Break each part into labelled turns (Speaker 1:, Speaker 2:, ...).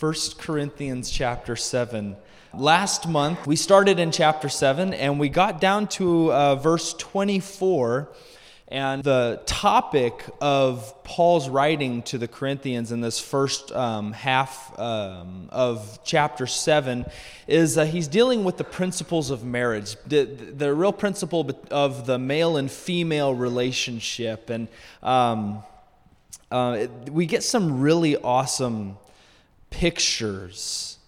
Speaker 1: 1 Corinthians chapter 7. Last month, we started in chapter 7 and we got down to uh, verse 24. And the topic of Paul's writing to the Corinthians in this first um, half um, of chapter 7 is uh, he's dealing with the principles of marriage, the, the real principle of the male and female relationship. And um, uh, we get some really awesome pictures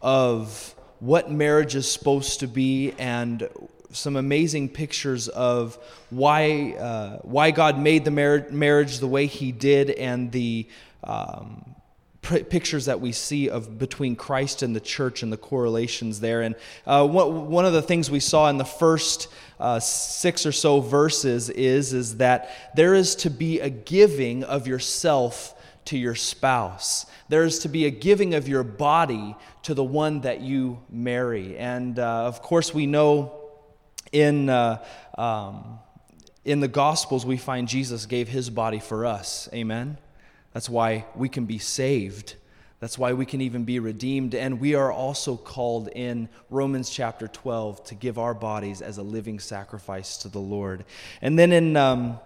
Speaker 1: of what marriage is supposed to be and some amazing pictures of why, uh, why God made the mar- marriage the way He did and the um, pr- pictures that we see of between Christ and the church and the correlations there. And uh, what, one of the things we saw in the first uh, six or so verses is, is that there is to be a giving of yourself to your spouse. There's to be a giving of your body to the one that you marry. And uh, of course, we know in, uh, um, in the Gospels, we find Jesus gave his body for us. Amen? That's why we can be saved. That's why we can even be redeemed. And we are also called in Romans chapter 12 to give our bodies as a living sacrifice to the Lord. And then in. Um,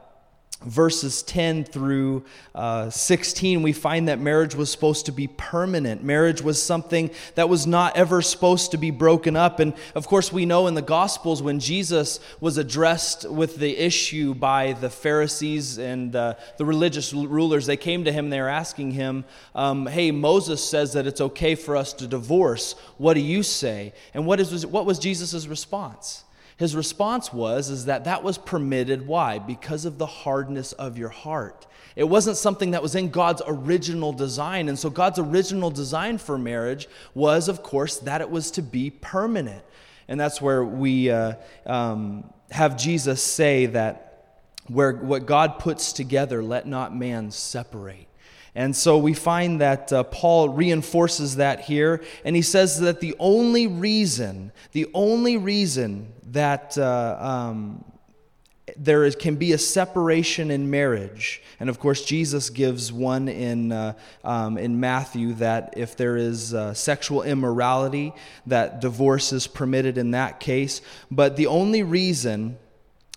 Speaker 1: verses 10 through uh, 16, we find that marriage was supposed to be permanent. Marriage was something that was not ever supposed to be broken up. And of course, we know in the Gospels when Jesus was addressed with the issue by the Pharisees and uh, the religious rulers, they came to him, and they were asking him, um, Hey, Moses says that it's okay for us to divorce. What do you say? And what, is, what was Jesus' response? His response was is that that was permitted why? Because of the hardness of your heart. It wasn't something that was in God's original design. And so God's original design for marriage was of course that it was to be permanent. And that's where we uh, um, have Jesus say that where what God puts together, let not man separate. And so we find that uh, Paul reinforces that here, and he says that the only reason, the only reason that uh, um, there is, can be a separation in marriage, and of course Jesus gives one in uh, um, in Matthew that if there is uh, sexual immorality, that divorce is permitted in that case. But the only reason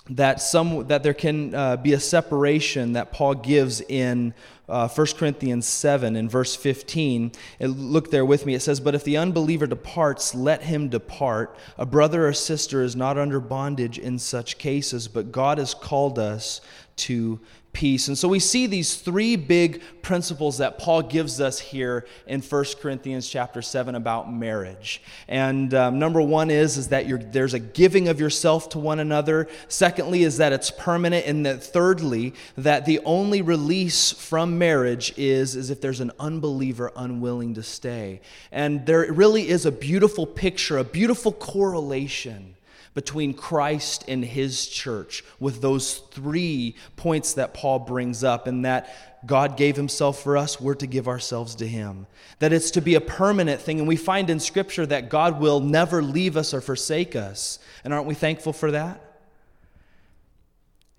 Speaker 1: that some that there can uh, be a separation that Paul gives in uh, 1 Corinthians 7 in verse 15. look there with me. It says, But if the unbeliever departs, let him depart. A brother or sister is not under bondage in such cases, but God has called us to peace. And so we see these three big principles that Paul gives us here in 1 Corinthians chapter 7 about marriage. And um, number one is, is that there's a giving of yourself to one another. Secondly, is that it's permanent. And that thirdly, that the only release from marriage is, is if there's an unbeliever unwilling to stay. And there really is a beautiful picture, a beautiful correlation between Christ and his church with those three points that Paul brings up, and that God gave himself for us, we're to give ourselves to him. That it's to be a permanent thing, and we find in Scripture that God will never leave us or forsake us. And aren't we thankful for that?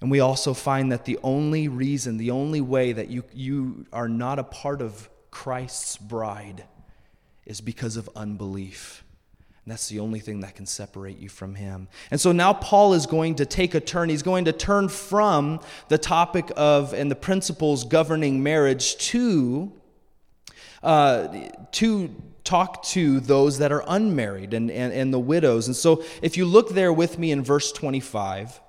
Speaker 1: And we also find that the only reason, the only way that you, you are not a part of Christ's bride is because of unbelief. And that's the only thing that can separate you from him. And so now Paul is going to take a turn. He's going to turn from the topic of and the principles governing marriage to, uh, to talk to those that are unmarried and, and, and the widows. And so if you look there with me in verse 25,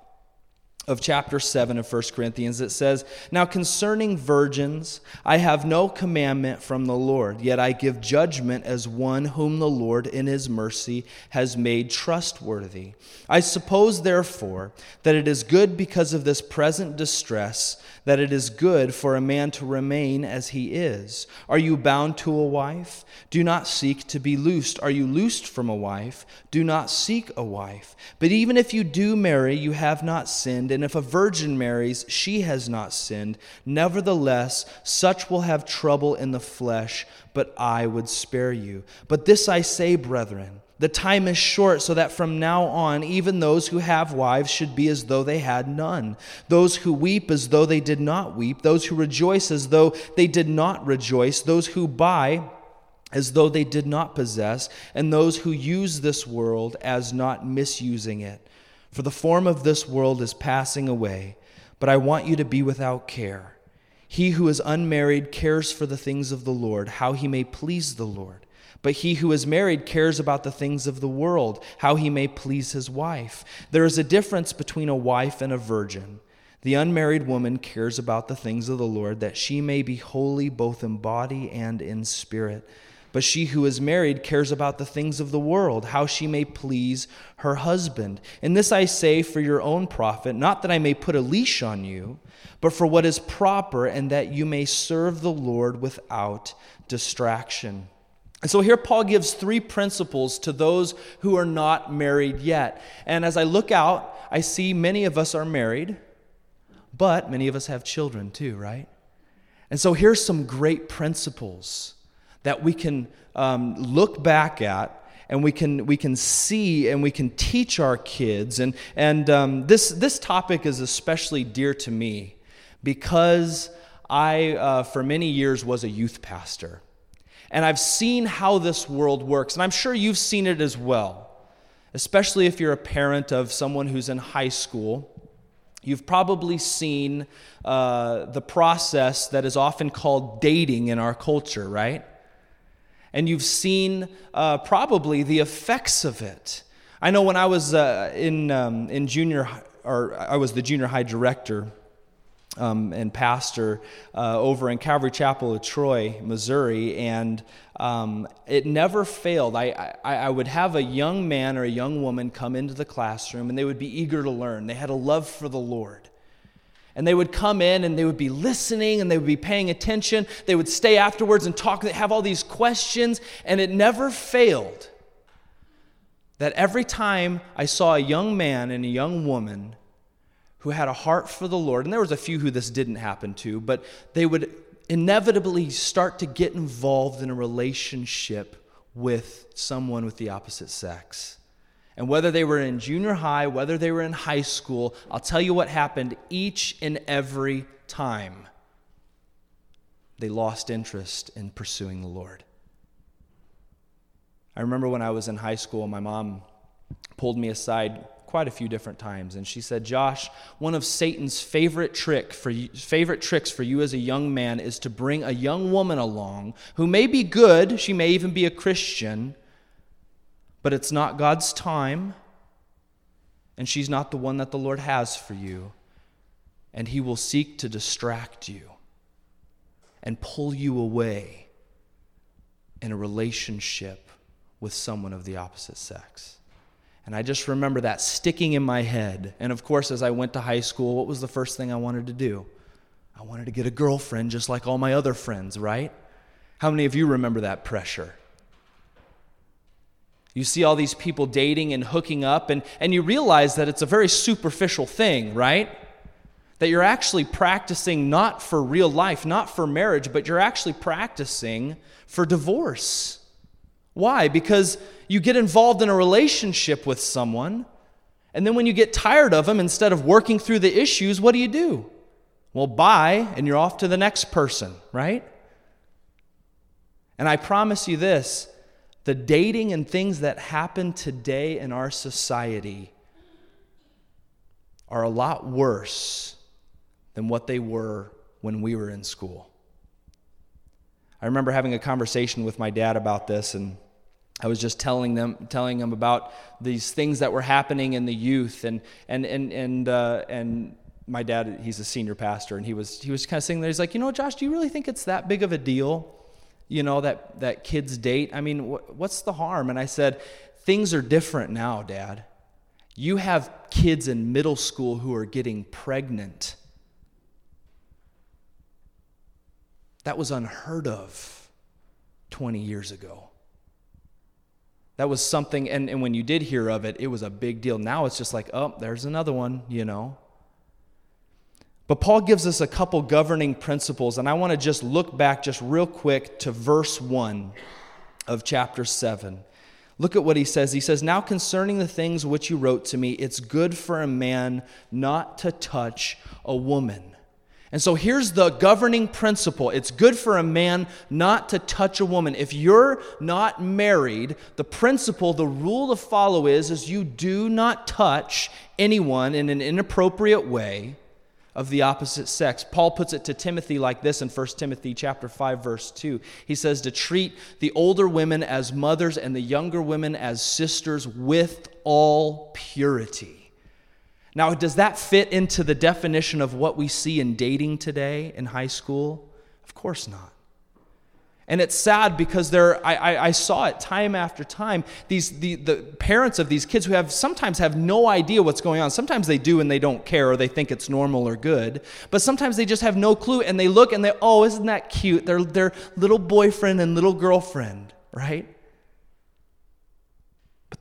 Speaker 1: of chapter 7 of 1 Corinthians, it says, Now concerning virgins, I have no commandment from the Lord, yet I give judgment as one whom the Lord in his mercy has made trustworthy. I suppose, therefore, that it is good because of this present distress that it is good for a man to remain as he is. Are you bound to a wife? Do not seek to be loosed. Are you loosed from a wife? Do not seek a wife. But even if you do marry, you have not sinned, and if a virgin marries, she has not sinned. Nevertheless, such will have trouble in the flesh, but I would spare you. But this I say, brethren, the time is short, so that from now on, even those who have wives should be as though they had none. Those who weep as though they did not weep. Those who rejoice as though they did not rejoice. Those who buy as though they did not possess, and those who use this world as not misusing it. For the form of this world is passing away, but I want you to be without care. He who is unmarried cares for the things of the Lord, how he may please the Lord. But he who is married cares about the things of the world, how he may please his wife. There is a difference between a wife and a virgin. The unmarried woman cares about the things of the Lord, that she may be holy both in body and in spirit. But she who is married cares about the things of the world, how she may please her husband. And this I say for your own profit, not that I may put a leash on you, but for what is proper, and that you may serve the Lord without distraction. And so here Paul gives three principles to those who are not married yet. And as I look out, I see many of us are married, but many of us have children too, right? And so here's some great principles that we can um, look back at and we can, we can see and we can teach our kids. And, and um, this, this topic is especially dear to me because I, uh, for many years, was a youth pastor. And I've seen how this world works, and I'm sure you've seen it as well, especially if you're a parent of someone who's in high school. You've probably seen uh, the process that is often called dating in our culture, right? and you've seen uh, probably the effects of it. I know when I was uh, in, um, in junior, or I was the junior high director um, and pastor uh, over in Calvary Chapel of Troy, Missouri, and um, it never failed. I, I, I, would have a young man or a young woman come into the classroom, and they would be eager to learn. They had a love for the Lord. And they would come in and they would be listening and they would be paying attention. They would stay afterwards and talk, they have all these questions, and it never failed that every time I saw a young man and a young woman who had a heart for the Lord, and there was a few who this didn't happen to, but they would inevitably start to get involved in a relationship with someone with the opposite sex. And whether they were in junior high, whether they were in high school, I'll tell you what happened each and every time. They lost interest in pursuing the Lord. I remember when I was in high school, my mom pulled me aside quite a few different times and she said, "Josh, one of Satan's favorite trick for you, favorite tricks for you as a young man is to bring a young woman along who may be good, she may even be a Christian, but it's not God's time, and she's not the one that the Lord has for you. And He will seek to distract you and pull you away in a relationship with someone of the opposite sex. And I just remember that sticking in my head. And of course, as I went to high school, what was the first thing I wanted to do? I wanted to get a girlfriend just like all my other friends, right? How many of you remember that pressure? You see all these people dating and hooking up, and, and you realize that it's a very superficial thing, right? That you're actually practicing not for real life, not for marriage, but you're actually practicing for divorce. Why? Because you get involved in a relationship with someone, and then when you get tired of them, instead of working through the issues, what do you do? Well, bye, and you're off to the next person, right? And I promise you this the dating and things that happen today in our society are a lot worse than what they were when we were in school. I remember having a conversation with my dad about this and I was just telling them, telling him about these things that were happening in the youth, and and and and uh, and my dad, he's a senior pastor, and he was he was kind of saying there, he's like, you know, Josh, do you really think it's that big of a deal you know, that, that kids date. I mean, wh- what's the harm? And I said, things are different now, Dad. You have kids in middle school who are getting pregnant. That was unheard of 20 years ago. That was something, and, and when you did hear of it, it was a big deal. Now it's just like, oh, there's another one, you know. But Paul gives us a couple governing principles, and I want to just look back just real quick to verse 1 of chapter 7. Look at what he says. He says, Now concerning the things which you wrote to me, it's good for a man not to touch a woman. And so here's the governing principle it's good for a man not to touch a woman. If you're not married, the principle, the rule to follow is, is you do not touch anyone in an inappropriate way of the opposite sex. Paul puts it to Timothy like this in 1 Timothy chapter 5 verse 2. He says to treat the older women as mothers and the younger women as sisters with all purity. Now, does that fit into the definition of what we see in dating today in high school? Of course not. And it's sad because there, I, I, I, saw it time after time. These, the, the parents of these kids who have sometimes have no idea what's going on. Sometimes they do and they don't care or they think it's normal or good. But sometimes they just have no clue and they look and they, oh, isn't that cute? They're their little boyfriend and little girlfriend, right?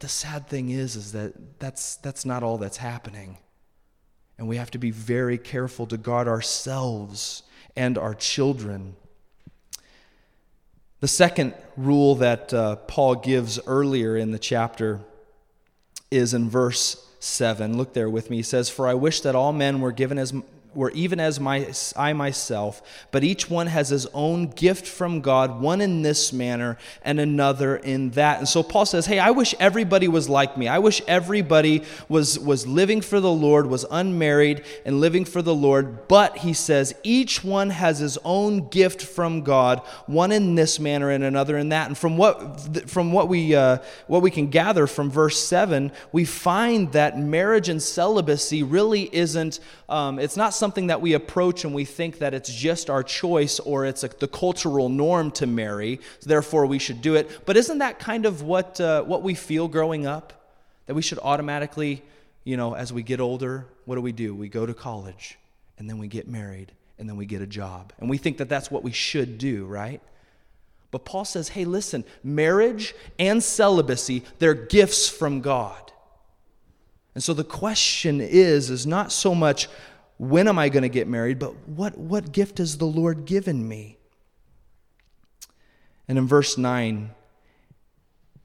Speaker 1: The sad thing is, is that that's, that's not all that's happening. And we have to be very careful to guard ourselves and our children. The second rule that uh, Paul gives earlier in the chapter is in verse 7. Look there with me. He says, For I wish that all men were given as were even as my, I myself, but each one has his own gift from God, one in this manner and another in that. And so Paul says, Hey, I wish everybody was like me. I wish everybody was, was living for the Lord, was unmarried and living for the Lord. But he says, each one has his own gift from God, one in this manner and another in that. And from what, from what, we, uh, what we can gather from verse 7, we find that marriage and celibacy really isn't, um, it's not something that we approach and we think that it's just our choice or it's a, the cultural norm to marry, therefore we should do it. But isn't that kind of what, uh, what we feel growing up? That we should automatically, you know, as we get older, what do we do? We go to college and then we get married and then we get a job. And we think that that's what we should do, right? But Paul says, hey, listen, marriage and celibacy, they're gifts from God. And so the question is, is not so much when am I going to get married, but what, what gift has the Lord given me? And in verse 9,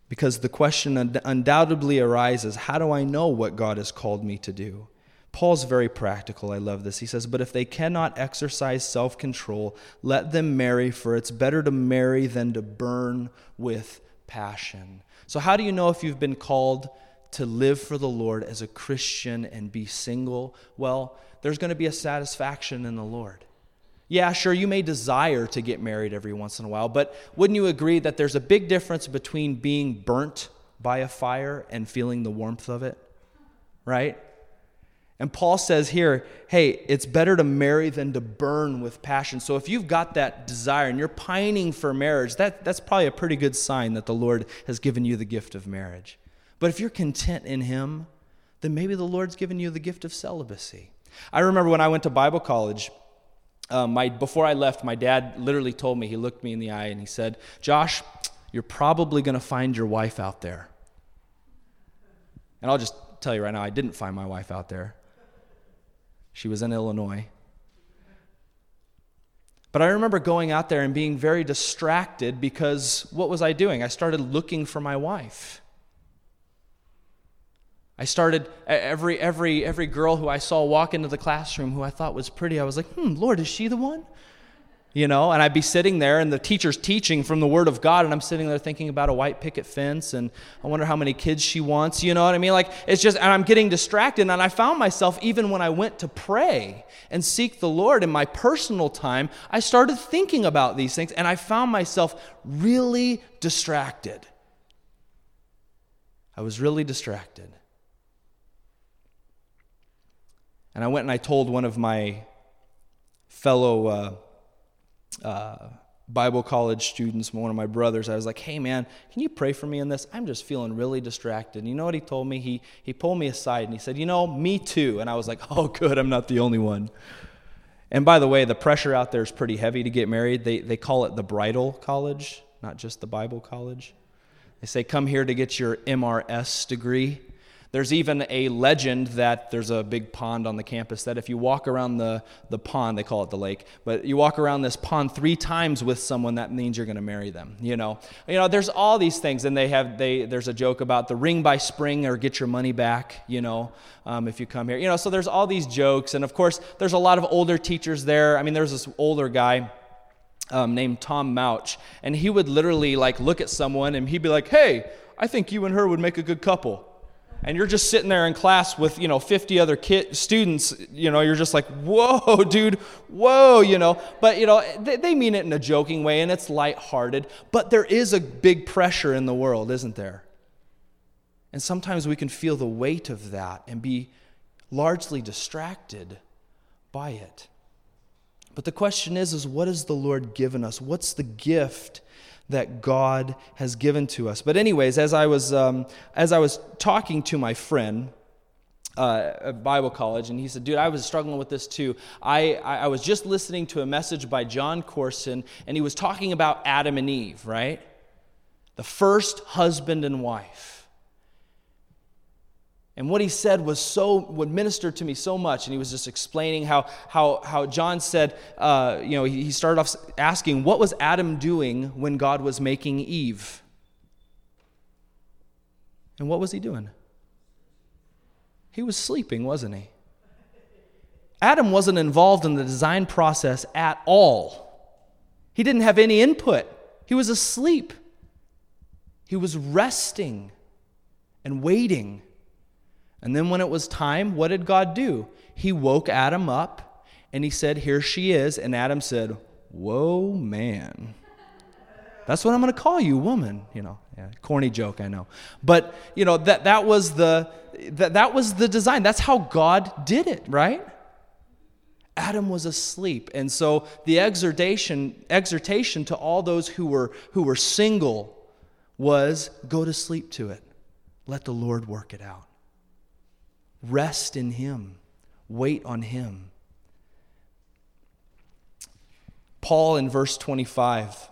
Speaker 1: because the question undoubtedly arises how do I know what God has called me to do? Paul's very practical. I love this. He says, But if they cannot exercise self control, let them marry, for it's better to marry than to burn with passion. So, how do you know if you've been called to live for the Lord as a Christian and be single? Well, there's going to be a satisfaction in the Lord. Yeah, sure, you may desire to get married every once in a while, but wouldn't you agree that there's a big difference between being burnt by a fire and feeling the warmth of it? Right? And Paul says here, hey, it's better to marry than to burn with passion. So if you've got that desire and you're pining for marriage, that, that's probably a pretty good sign that the Lord has given you the gift of marriage. But if you're content in Him, then maybe the Lord's given you the gift of celibacy. I remember when I went to Bible college, um, my, before I left, my dad literally told me, he looked me in the eye and he said, Josh, you're probably going to find your wife out there. And I'll just tell you right now, I didn't find my wife out there. She was in Illinois. But I remember going out there and being very distracted because what was I doing? I started looking for my wife. I started every every every girl who I saw walk into the classroom who I thought was pretty. I was like, "Hmm, Lord, is she the one?" You know, and I'd be sitting there and the teacher's teaching from the word of God and I'm sitting there thinking about a white picket fence and I wonder how many kids she wants, you know what I mean? Like it's just and I'm getting distracted and I found myself even when I went to pray and seek the Lord in my personal time, I started thinking about these things and I found myself really distracted. I was really distracted. And I went and I told one of my fellow uh, uh, Bible college students, one of my brothers, I was like, hey man, can you pray for me in this? I'm just feeling really distracted. And you know what he told me? He, he pulled me aside and he said, you know, me too. And I was like, oh, good, I'm not the only one. And by the way, the pressure out there is pretty heavy to get married. They, they call it the bridal college, not just the Bible college. They say, come here to get your MRS degree. There's even a legend that there's a big pond on the campus that if you walk around the, the pond, they call it the lake, but you walk around this pond three times with someone, that means you're going to marry them. You know, you know, there's all these things, and they have they there's a joke about the ring by spring or get your money back. You know, um, if you come here, you know, so there's all these jokes, and of course there's a lot of older teachers there. I mean, there's this older guy. Um, named Tom Mouch, and he would literally like look at someone and he'd be like, "Hey, I think you and her would make a good couple." And you're just sitting there in class with you know 50 other kid students you know you're just like whoa dude whoa you know? But you know they, they mean it in a joking way and it's lighthearted but there is a big pressure in the world isn't there? And sometimes we can feel the weight of that and be largely distracted by it. But the question is is what has the lord given us? What's the gift that God has given to us. But, anyways, as I was, um, as I was talking to my friend, uh, at Bible college, and he said, Dude, I was struggling with this too. I, I, I was just listening to a message by Jon Courson, and he was talking about Adam and Eve, right? The first husband and wife. And what he said was so, would minister to me so much. And he was just explaining how, how, how Jon said, uh, you know, he started off asking, what was Adam doing when God was making Eve? And what was he doing? He was sleeping, wasn't he? Adam wasn't involved in the design process at all. He didn't have any input. He was asleep. He was resting and waiting and then when it was time, what did God do? He woke Adam up and he said, Here she is. And Adam said, Whoa, man. That's what I'm going to call you, woman. You know, yeah, corny joke, I know. But, you know, that, that, was the, that, that was the design. That's how God did it, right? Adam was asleep. And so the exhortation, exhortation to all those who were, who were single was go to sleep to it. Let the Lord work it out. Rest in Him, wait on Him. Paul in verse 25,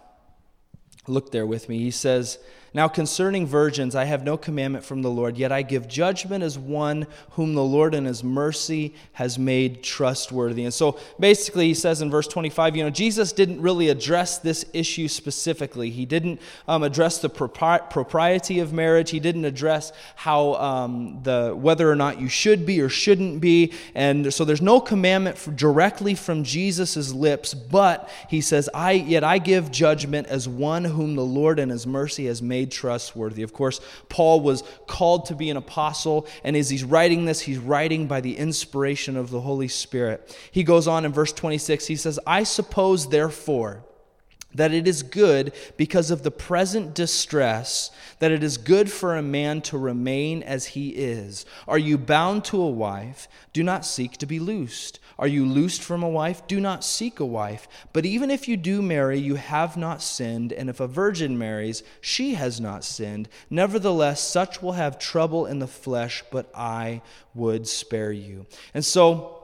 Speaker 1: look there with me. He says, now, concerning virgins, I have no commandment from the Lord, yet I give judgment as one whom the Lord in his mercy has made trustworthy. And so basically, he says in verse 25, you know, Jesus didn't really address this issue specifically. He didn't um, address the propri- propriety of marriage, he didn't address how um, the whether or not you should be or shouldn't be. And so there's no commandment directly from Jesus' lips, but he says, I yet I give judgment as one whom the Lord in his mercy has made made trustworthy. Of course, Paul was called to be an apostle, and as he's writing this, he's writing by the inspiration of the Holy Spirit. He goes on in verse 26, he says, I suppose, therefore, that it is good because of the present distress, that it is good for a man to remain as he is. Are you bound to a wife? Do not seek to be loosed. Are you loosed from a wife? Do not seek a wife. But even if you do marry, you have not sinned, and if a virgin marries, she has not sinned. Nevertheless, such will have trouble in the flesh, but I would spare you. And so,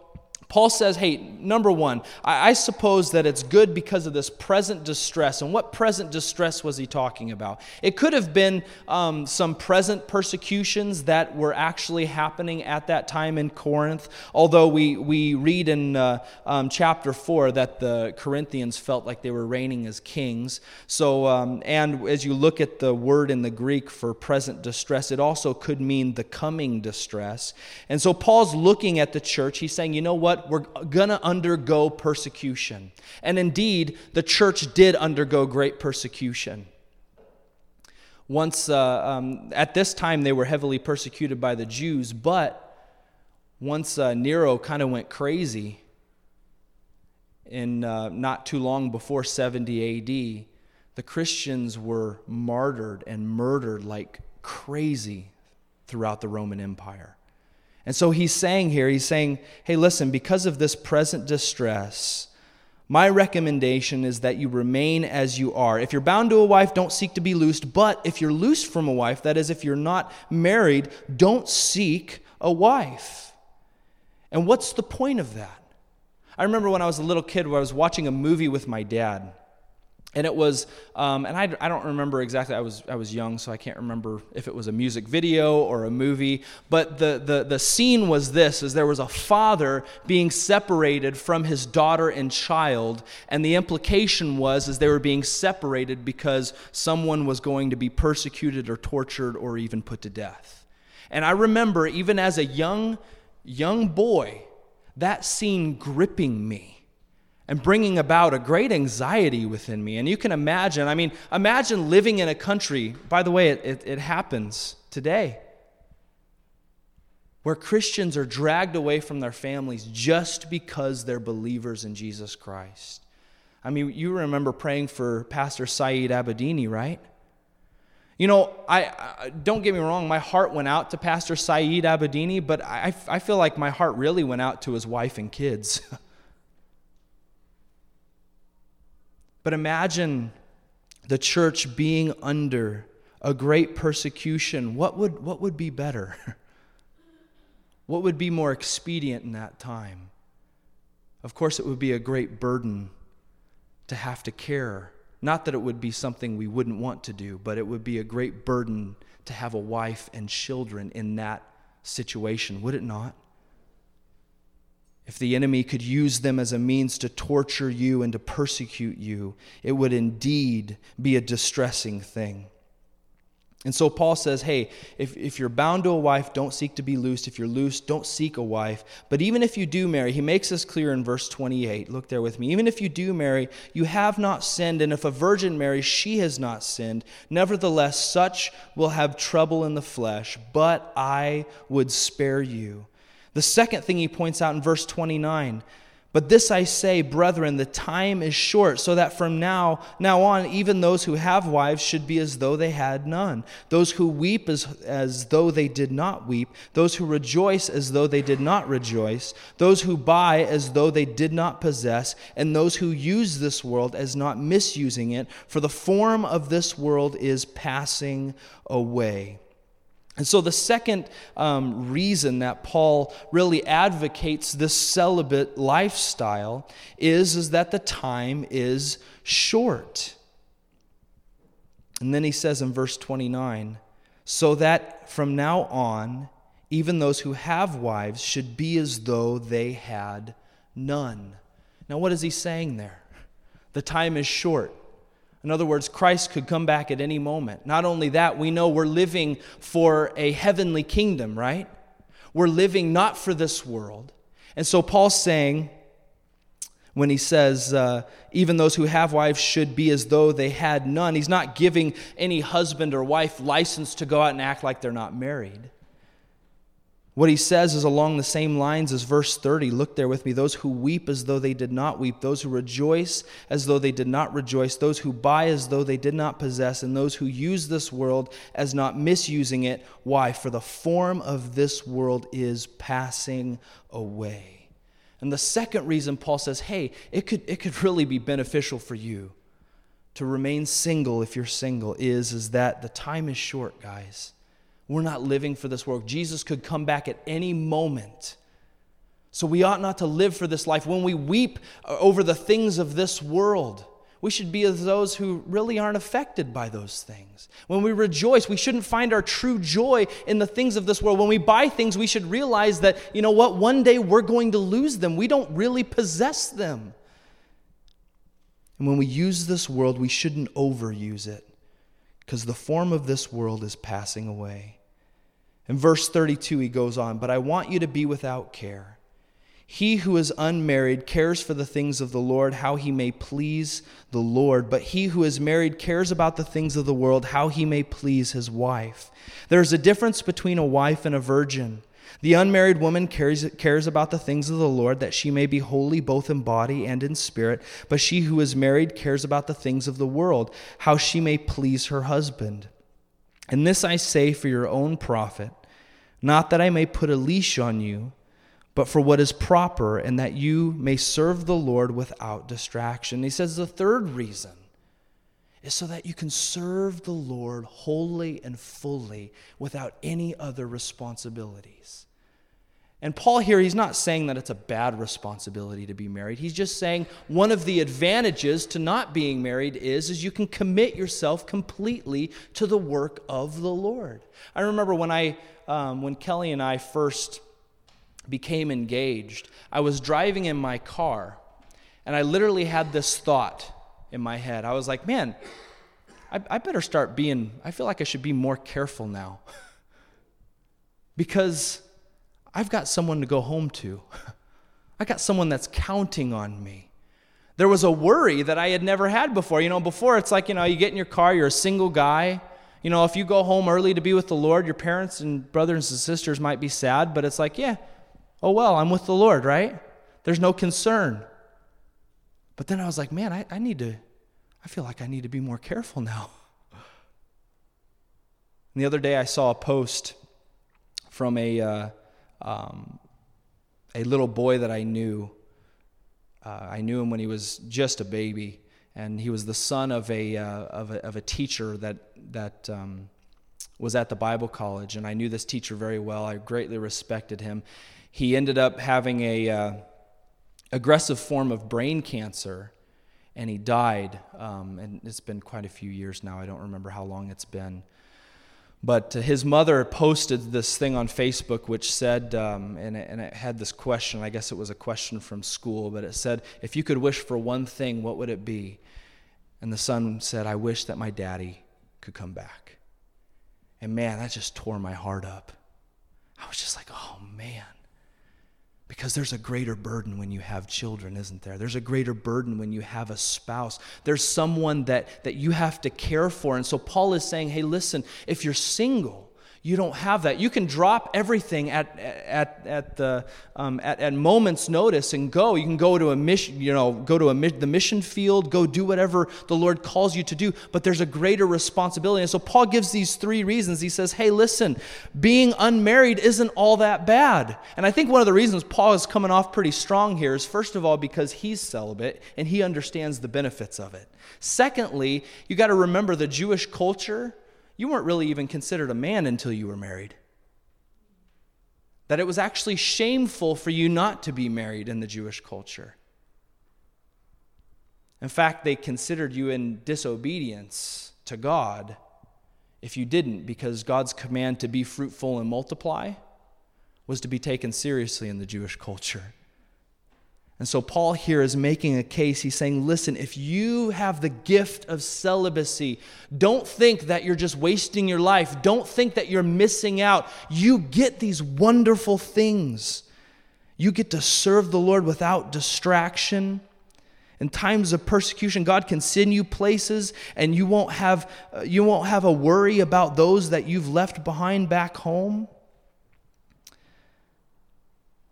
Speaker 1: Paul says, hey, number one, I, I, suppose that it's good because of this present distress. And what present distress was he talking about? It could have been um, some present persecutions that were actually happening at that time in Corinth, although we, we read in uh, um, chapter 4 that the Corinthians felt like they were reigning as kings. So, um, and as you look at the word in the Greek for present distress, it also could mean the coming distress. And so Paul's looking at the church. He's saying, you know what? we're going to undergo persecution. And indeed, the church did undergo great persecution. Once, uh, um, at this time, they were heavily persecuted by the Jews, but once uh, Nero kind of went crazy, in uh, not too long before 70 AD, the Christians were martyred and murdered like crazy throughout the Roman Empire. And so he's saying here, he's saying, hey, listen, because of this present distress, my recommendation is that you remain as you are. If you're bound to a wife, don't seek to be loosed. But if you're loosed from a wife, that is, if you're not married, don't seek a wife. And what's the point of that? I remember when I was a little kid where I was watching a movie with my dad. And it was um, and I, I don't remember exactly I was I was young so I can't remember if it was a music video or a movie but the the, the scene was this is there was a father being separated from his daughter and child and the implication was is they were being separated because someone was going to be persecuted or tortured or even put to death. And I remember even as a young young boy that scene gripping me and bringing about a great anxiety within me. And you can imagine, I mean, imagine living in a country, by the way, it, it, it, happens today, where Christians are dragged away from their families just because they're believers in Jesus Christ. I mean, you remember praying for Pastor Saeed Abedini, right? You know, I, I, don't get me wrong, my heart went out to Pastor Saeed Abedini, but I, I feel like my heart really went out to his wife and kids. But imagine the church being under a great persecution. What would, what would be better? what would be more expedient in that time? Of course, it would be a great burden to have to care. Not that it would be something we wouldn't want to do, but it would be a great burden to have a wife and children in that situation, would it not? If the enemy could use them as a means to torture you and to persecute you, it would indeed be a distressing thing. And so Paul says, hey, if, if you're bound to a wife, don't seek to be loosed. If you're loosed, don't seek a wife. But even if you do marry, he makes this clear in verse 28. Look there with me. Even if you do marry, you have not sinned. And if a virgin marries, she has not sinned. Nevertheless, such will have trouble in the flesh. But I would spare you. The second thing he points out in verse 29 but this I say, brethren, the time is short, so that from now, now on, even those who have wives should be as though they had none. Those who weep as, as though they did not weep. Those who rejoice as though they did not rejoice. Those who buy as though they did not possess. And those who use this world as not misusing it. For the form of this world is passing away. And so, the second um, reason that Paul really advocates this celibate lifestyle is, is that the time is short. And then he says in verse 29 so that from now on, even those who have wives should be as though they had none. Now, what is he saying there? The time is short. In other words, Christ could come back at any moment. Not only that, we know we're living for a heavenly kingdom, right? We're living not for this world. And so Paul's saying, when he says, uh, even those who have wives should be as though they had none, he's not giving any husband or wife license to go out and act like they're not married. What he says is along the same lines as verse 30. Look there with me. Those who weep as though they did not weep, those who rejoice as though they did not rejoice, those who buy as though they did not possess, and those who use this world as not misusing it. Why? For the form of this world is passing away. And the second reason Paul says, hey, it could, it could really be beneficial for you to remain single if you're single is, is that the time is short, guys. We're not living for this world. Jesus could come back at any moment. So we ought not to live for this life. When we weep over the things of this world, we should be as those who really aren't affected by those things. When we rejoice, we shouldn't find our true joy in the things of this world. When we buy things, we should realize that, you know what, one day we're going to lose them. We don't really possess them. And when we use this world, we shouldn't overuse it because the form of this world is passing away. In verse 32, he goes on, But I want you to be without care. He who is unmarried cares for the things of the Lord, how he may please the Lord. But he who is married cares about the things of the world, how he may please his wife. There is a difference between a wife and a virgin. The unmarried woman cares, cares about the things of the Lord, that she may be holy both in body and in spirit. But she who is married cares about the things of the world, how she may please her husband. And this I say for your own profit not that I may put a leash on you, but for what is proper, and that you may serve the Lord without distraction. He says the third reason is so that you can serve the Lord wholly and fully without any other responsibilities. And Paul here, he's not saying that it's a bad responsibility to be married. He's just saying one of the advantages to not being married is, is you can commit yourself completely to the work of the Lord. I remember when I, um, when Kelly and I first became engaged, I was driving in my car, and I literally had this thought in my head. I was like, man, I, I better start being, I feel like I should be more careful now. because I've got someone to go home to. I got someone that's counting on me. There was a worry that I had never had before. You know, before it's like, you know, you get in your car, you're a single guy. You know, if you go home early to be with the Lord, your parents and brothers and sisters might be sad, but it's like, yeah, oh well, I'm with the Lord, right? There's no concern. But then I was like, man, I, I need to, I feel like I need to be more careful now. And the other day I saw a post from a, uh, um, a little boy that I knew. Uh, I knew him when he was just a baby, and he was the son of a, uh, of a, of a teacher that, that um, was at the Bible college, and I knew this teacher very well. I greatly respected him. He ended up having a uh, aggressive form of brain cancer, and he died. Um, and it's been quite a few years now. I don't remember how long it's been. But his mother posted this thing on Facebook which said, um, and, it, and, it, had this question. I guess it was a question from school, but it said, If you could wish for one thing, what would it be? And the son said, I wish that my daddy could come back. And man, that just tore my heart up. I was just like, oh man. Because there's a greater burden when you have children, isn't there? There's a greater burden when you have a spouse. There's someone that, that you have to care for. And so Paul is saying, hey, listen, if you're single, you don't have that. You can drop everything at, at, at, the, um, at, at moment's notice and go. You can go to a mission, you know, go to a, the mission field, go do whatever the Lord calls you to do. But there's a greater responsibility. And so Paul gives these three reasons. He says, hey, listen, being unmarried isn't all that bad. And I think one of the reasons Paul is coming off pretty strong here is, first of all, because he's celibate and he understands the benefits of it. Secondly, you got to remember the Jewish culture you weren't really even considered a man until you were married. That it was actually shameful for you not to be married in the Jewish culture. In fact, they considered you in disobedience to God if you didn't, because God's command to be fruitful and multiply was to be taken seriously in the Jewish culture. And so Paul here is making a case. He's saying, listen, if you have the gift of celibacy, don't think that you're just wasting your life. Don't think that you're missing out. You get these wonderful things. You get to serve the Lord without distraction. In times of persecution, God can send you places and you won't have, uh, you won't have a worry about those that you've left behind back home.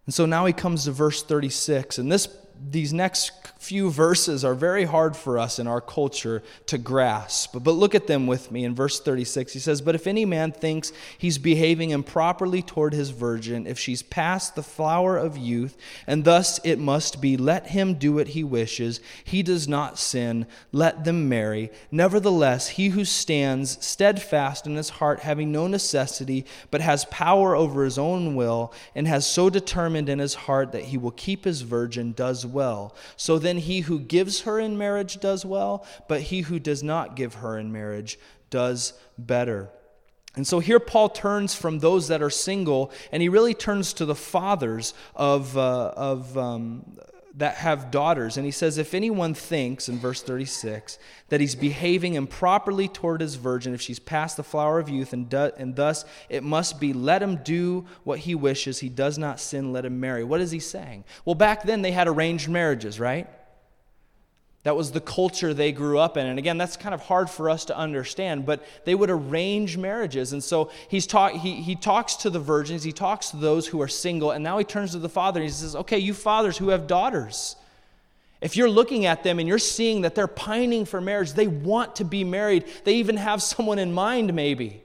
Speaker 1: And so now he comes to verse 36, and this these next few verses are very hard for us in our culture to grasp. But look at them with me in verse 36. He says, But if any man thinks he's behaving improperly toward his virgin, if she's past the flower of youth, and thus it must be, let him do what he wishes. He does not sin. Let them marry. Nevertheless, he who stands steadfast in his heart, having no necessity, but has power over his own will, and has so determined in his heart that he will keep his virgin, does well. So then he who gives her in marriage does well, but he who does not give her in marriage does better. And so here Paul turns from those that are single, and he really turns to the fathers of, uh, of um, that have daughters. And he says, If anyone thinks, in verse 36, that he's behaving improperly toward his virgin, if she's past the flower of youth, and, do, and thus it must be, let him do what he wishes. He does not sin, let him marry. What is he saying? Well, back then they had arranged marriages, right? That was the culture they grew up in. And again, that's kind of hard for us to understand, but they would arrange marriages. And so he's talk, he, he talks to the virgins, he talks to those who are single, and now he turns to the father and he says, Okay, you fathers who have daughters, if you're looking at them and you're seeing that they're pining for marriage, they want to be married, they even have someone in mind, maybe.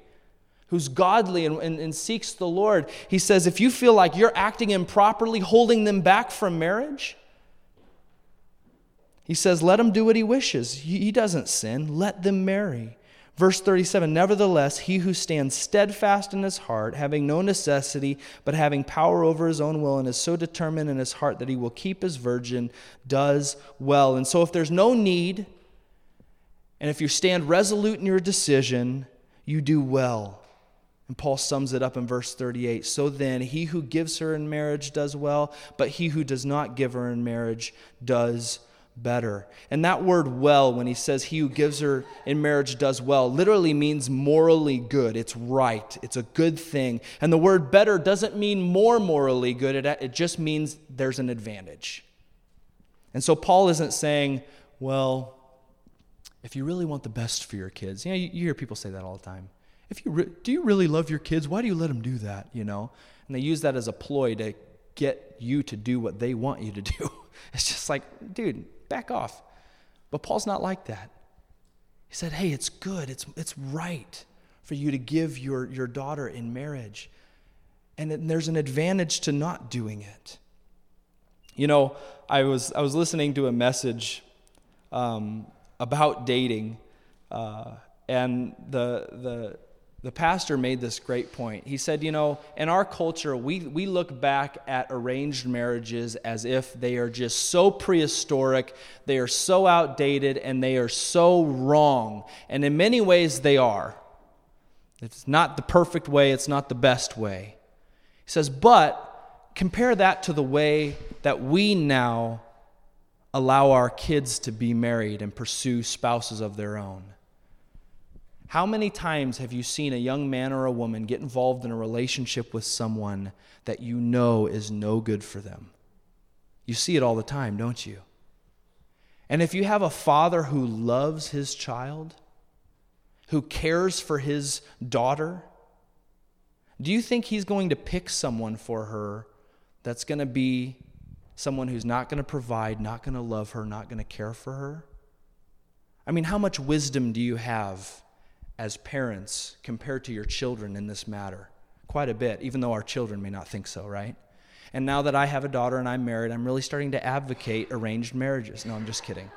Speaker 1: Who's godly and, and, and seeks the Lord. He says, if you feel like you're acting improperly, holding them back from marriage, he says, Let him do what he wishes. He doesn't sin. Let them marry. Verse 37 Nevertheless, he who stands steadfast in his heart, having no necessity, but having power over his own will, and is so determined in his heart that he will keep his virgin, does well. And so, if there's no need, and if you stand resolute in your decision, you do well. And Paul sums it up in verse 38 So then, he who gives her in marriage does well, but he who does not give her in marriage does better. And that word well, when he says he who gives her in marriage does well, literally means morally good. It's right, it's a good thing. And the word better doesn't mean more morally good, it, it just means there's an advantage. And so Paul isn't saying, well, if you really want the best for your kids, you know, you, you hear people say that all the time. If you re- do you really love your kids? Why do you let them do that? You know, and they use that as a ploy to get you to do what they want you to do. It's just like, dude, back off. But Paul's not like that. He said, hey, it's good, it's, it's right for you to give your, your daughter in marriage. And there's an advantage to not doing it. You know, I was, I was listening to a message um, about dating, uh, and the, the, the pastor made this great point. He said, You know, in our culture, we, we look back at arranged marriages as if they are just so prehistoric, they are so outdated, and they are so wrong. And in many ways, they are. It's not the perfect way, it's not the best way. He says, But compare that to the way that we now allow our kids to be married and pursue spouses of their own. How many times have you seen a young man or a woman get involved in a relationship with someone that you know is no good for them? You see it all the time, don't you? And if you have a father who loves his child, who cares for his daughter, do you think he's going to pick someone for her that's going to be someone who's not going to provide, not going to love her, not going to care for her? I mean, how much wisdom do you have as parents compared to your children in this matter? Quite a bit, even though our children may not think so, right? And now that I have a daughter and I'm married, I'm really starting to advocate arranged marriages. No, I'm just kidding.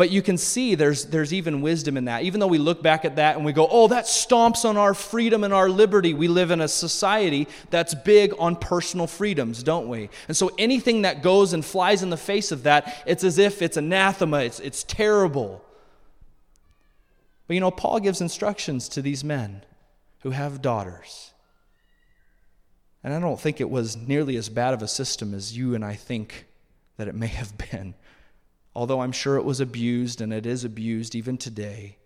Speaker 1: But you can see there's, there's even wisdom in that. Even though we look back at that and we go, oh, that stomps on our freedom and our liberty. We live in a society that's big on personal freedoms, don't we? And so anything that goes and flies in the face of that, it's as if it's anathema, it's, it's terrible. But you know, Paul gives instructions to these men who have daughters. And I don't think it was nearly as bad of a system as you and I think that it may have been. Although I'm sure it was abused, and it is abused even today,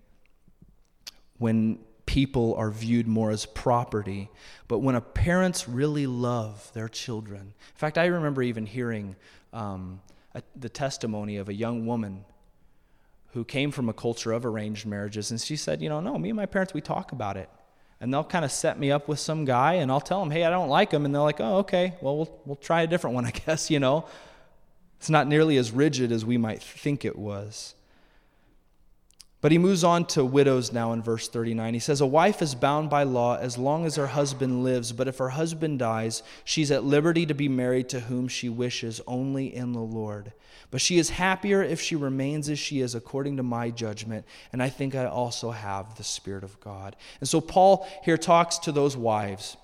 Speaker 1: when people are viewed more as property. But when a parents really love their children, in fact, I remember even hearing um, a, the testimony of a young woman who came from a culture of arranged marriages. And she said, You know, no, me and my parents, we talk about it. And they'll kind of set me up with some guy, and I'll tell them, Hey, I don't like him. And they're like, Oh, okay, well, we'll, we'll try a different one, I guess, you know. It's not nearly as rigid as we might think it was. But he moves on to widows now in verse 39. He says, A wife is bound by law as long as her husband lives, but if her husband dies, she's at liberty to be married to whom she wishes, only in the Lord. But she is happier if she remains as she is, according to my judgment. And I think I also have the Spirit of God. And so Paul here talks to those wives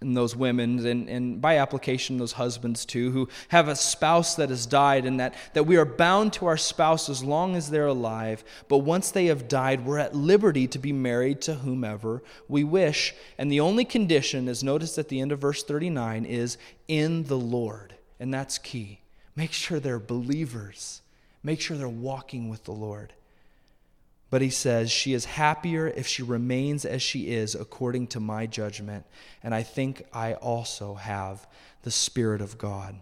Speaker 1: and those women, and, and by application, those husbands too, who have a spouse that has died, and that, that we are bound to our spouse as long as they're alive. But once they have died, we're at liberty to be married to whomever we wish. And the only condition, as noticed at the end of verse 39, is in the Lord. And that's key. Make sure they're believers, make sure they're walking with the Lord. But he says, She is happier if she remains as she is, according to my judgment. And I think I also have the Spirit of God.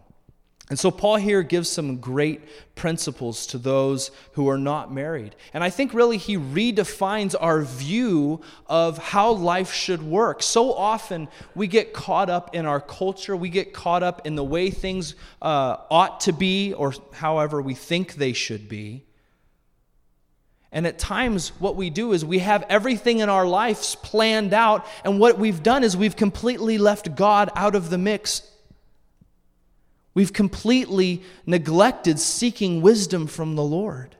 Speaker 1: And so, Paul here gives some great principles to those who are not married. And I think really he redefines our view of how life should work. So often we get caught up in our culture, we get caught up in the way things uh, ought to be, or however we think they should be. And at times, what we do is we have everything in our lives planned out, and what we've done is we've completely left God out of the mix We've completely neglected seeking wisdom from the Lord.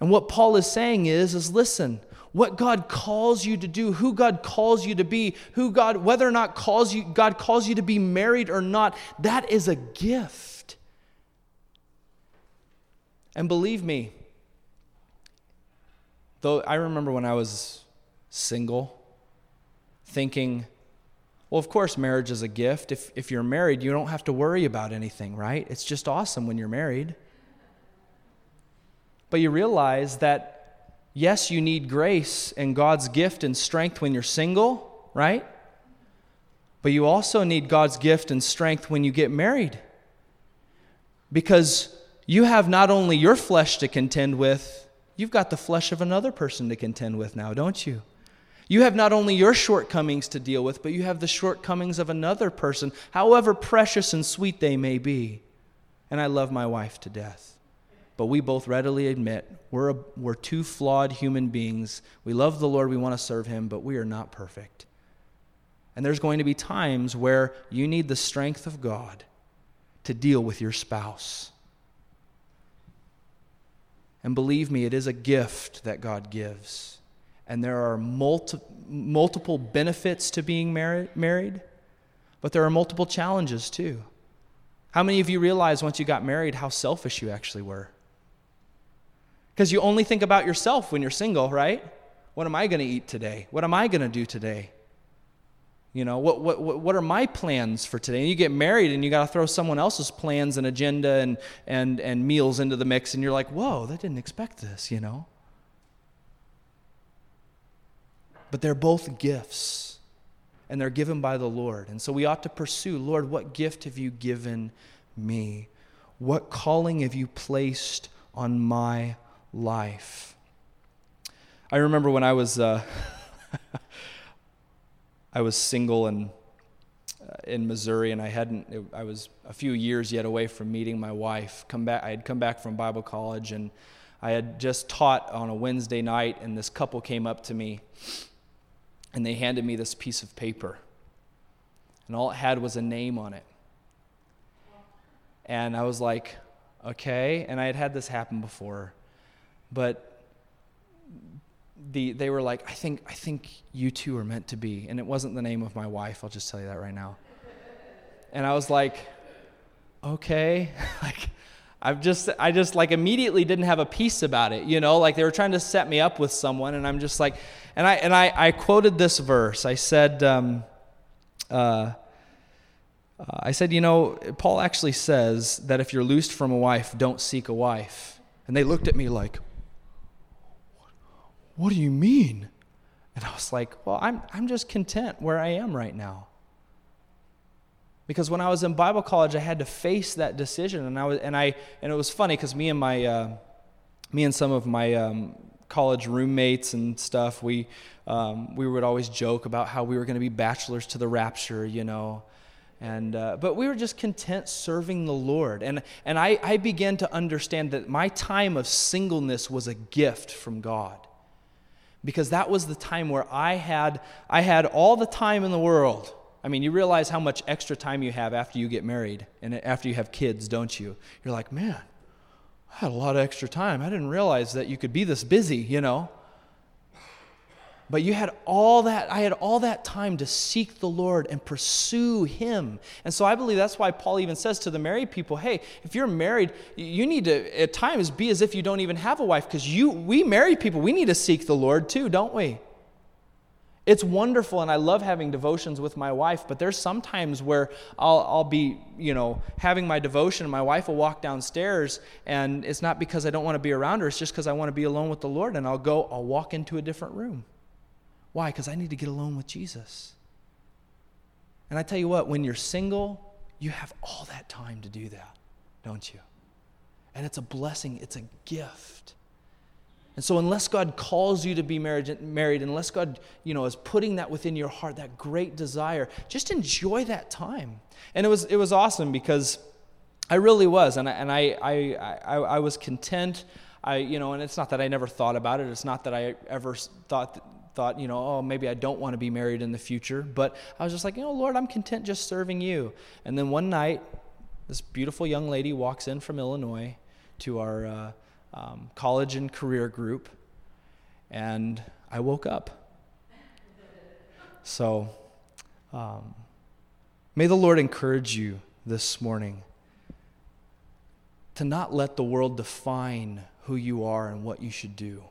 Speaker 1: And what Paul is saying is, is listen, what God calls you to do, who God calls you to be, who God, whether or not calls you, God calls you to be married or not, that is a gift. And believe me, though I remember when I was single, thinking, well, of course, marriage is a gift. If, if you're married, you don't have to worry about anything, right? It's just awesome when you're married. But you realize that, yes, you need grace and God's gift and strength when you're single, right? But you also need God's gift and strength when you get married. Because you have not only your flesh to contend with, you've got the flesh of another person to contend with now, don't you? You have not only your shortcomings to deal with, but you have the shortcomings of another person, however precious and sweet they may be. And I love my wife to death. But we both readily admit we're, a, we're two flawed human beings. We love the Lord, we want to serve Him, but we are not perfect. And there's going to be times where you need the strength of God to deal with your spouse. And believe me, it is a gift that God gives and there are multi- multiple benefits to being married, but there are multiple challenges too. How many of you realize once you got married how selfish you actually were? Because you only think about yourself when you're single, right? What am I going to eat today? What am I going to do today? You know, what, what, what are my plans for today? And you get married and you got to throw someone else's plans and agenda and, and, and meals into the mix, and you're like, whoa, that didn't expect this, you know? but they're both gifts and they're given by the Lord. And so we ought to pursue Lord, what gift have you given me? What calling have you placed on my life? I remember when I was uh, I was single and uh, in Missouri, and I hadn't. It, I was a few years yet away from meeting my wife. Come back. I had come back from Bible college, and I had just taught on a Wednesday night, and this couple came up to me, and they handed me this piece of paper. And all it had was a name on it. And I was like, okay. And I had had this happen before. But the, they were like, I think, I think you two are meant to be. And it wasn't the name of my wife. I'll just tell you that right now. And I was like, okay. like, I've just, I just like immediately didn't have a peace about it, you know, like they were trying to set me up with someone, and I'm just like, and I and I, I quoted this verse. I said, um, uh, I said, you know, Paul actually says that if you're loosed from a wife, don't seek a wife. And they looked at me like, what do you mean? And I was like, well, I'm, I'm just content where I am right now. Because when I was in Bible college, I had to face that decision, and I was, and I, and it was funny because me and my, uh, me and some of my um, college roommates and stuff, we, um, we would always joke about how we were going to be bachelors to the rapture, you know. And, uh, but we were just content serving the Lord. And, and I, I began to understand that my time of singleness was a gift from God. Because that was the time where I had, I had all the time in the world I mean, you realize how much extra time you have after you get married and after you have kids, don't you? You're like, man, I had a lot of extra time. I didn't realize that you could be this busy, you know? But you had all that, I had all that time to seek the Lord and pursue Him. And so I believe that's why Paul even says to the married people, hey, if you're married, you need to at times be as if you don't even have a wife, because you we married people, we need to seek the Lord too, don't we? It's wonderful, and I love having devotions with my wife, but there's sometimes where I'll, I'll be, you know, having my devotion, and my wife will walk downstairs, and it's not because I don't want to be around her, it's just because I want to be alone with the Lord, and I'll go, I'll walk into a different room. Why? Because I need to get alone with Jesus. And I tell you what, when you're single, you have all that time to do that, don't you? And it's a blessing, it's a gift. And so, unless God calls you to be married, married, unless God, you know, is putting that within your heart, that great desire, just enjoy that time. And it was, it was awesome because I really was, and I, and I, I, I, I was content. I, you know, and it's not that I never thought about it. It's not that I ever thought thought, you know, oh, maybe I don't want to be married in the future. But I was just like, you know, Lord, I'm content just serving you. And then one night, this beautiful young lady walks in from Illinois to our. Uh, um, college and career group, and I woke up. So, um, may the Lord encourage you this morning to not let the world define who you are and what you should do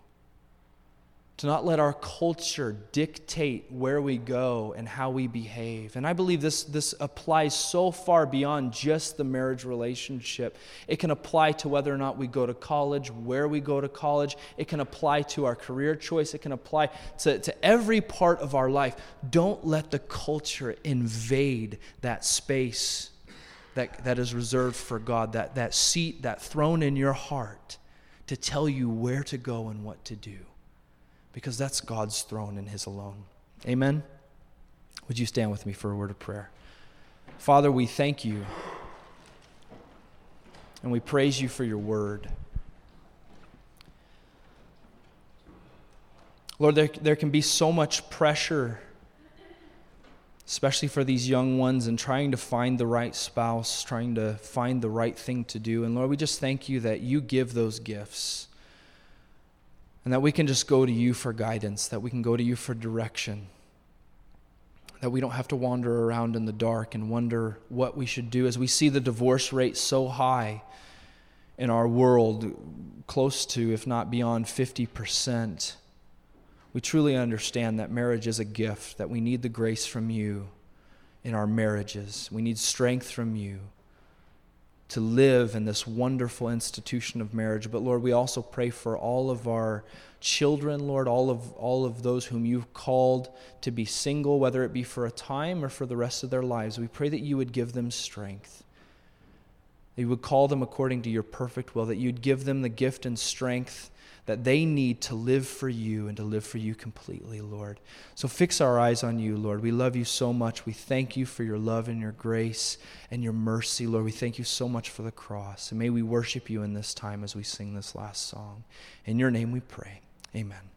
Speaker 1: to not let our culture dictate where we go and how we behave. And I believe this, this applies so far beyond just the marriage relationship. It can apply to whether or not we go to college, where we go to college. It can apply to our career choice. It can apply to, to every part of our life. Don't let the culture invade that space that, that is reserved for God, that, that seat, that throne in your heart to tell you where to go and what to do because that's God's throne and His alone. Amen? Would you stand with me for a word of prayer? Father, we thank you and we praise you for your word. Lord, there, there can be so much pressure, especially for these young ones, and trying to find the right spouse, trying to find the right thing to do. And Lord, we just thank you that you give those gifts and that we can just go to you for guidance, that we can go to you for direction, that we don't have to wander around in the dark and wonder what we should do as we see the divorce rate so high in our world, close to, if not beyond 50%. We truly understand that marriage is a gift, that we need the grace from you in our marriages. We need strength from you to live in this wonderful institution of marriage. But Lord, we also pray for all of our children, Lord, all of all of those whom you've called to be single, whether it be for a time or for the rest of their lives. We pray that you would give them strength. That you would call them according to your perfect will, that you'd give them the gift and strength that they need to live for you and to live for you completely, Lord. So fix our eyes on you, Lord. We love you so much. We thank you for your love and your grace and your mercy, Lord. We thank you so much for the cross. And may we worship you in this time as we sing this last song. In your name we pray. Amen.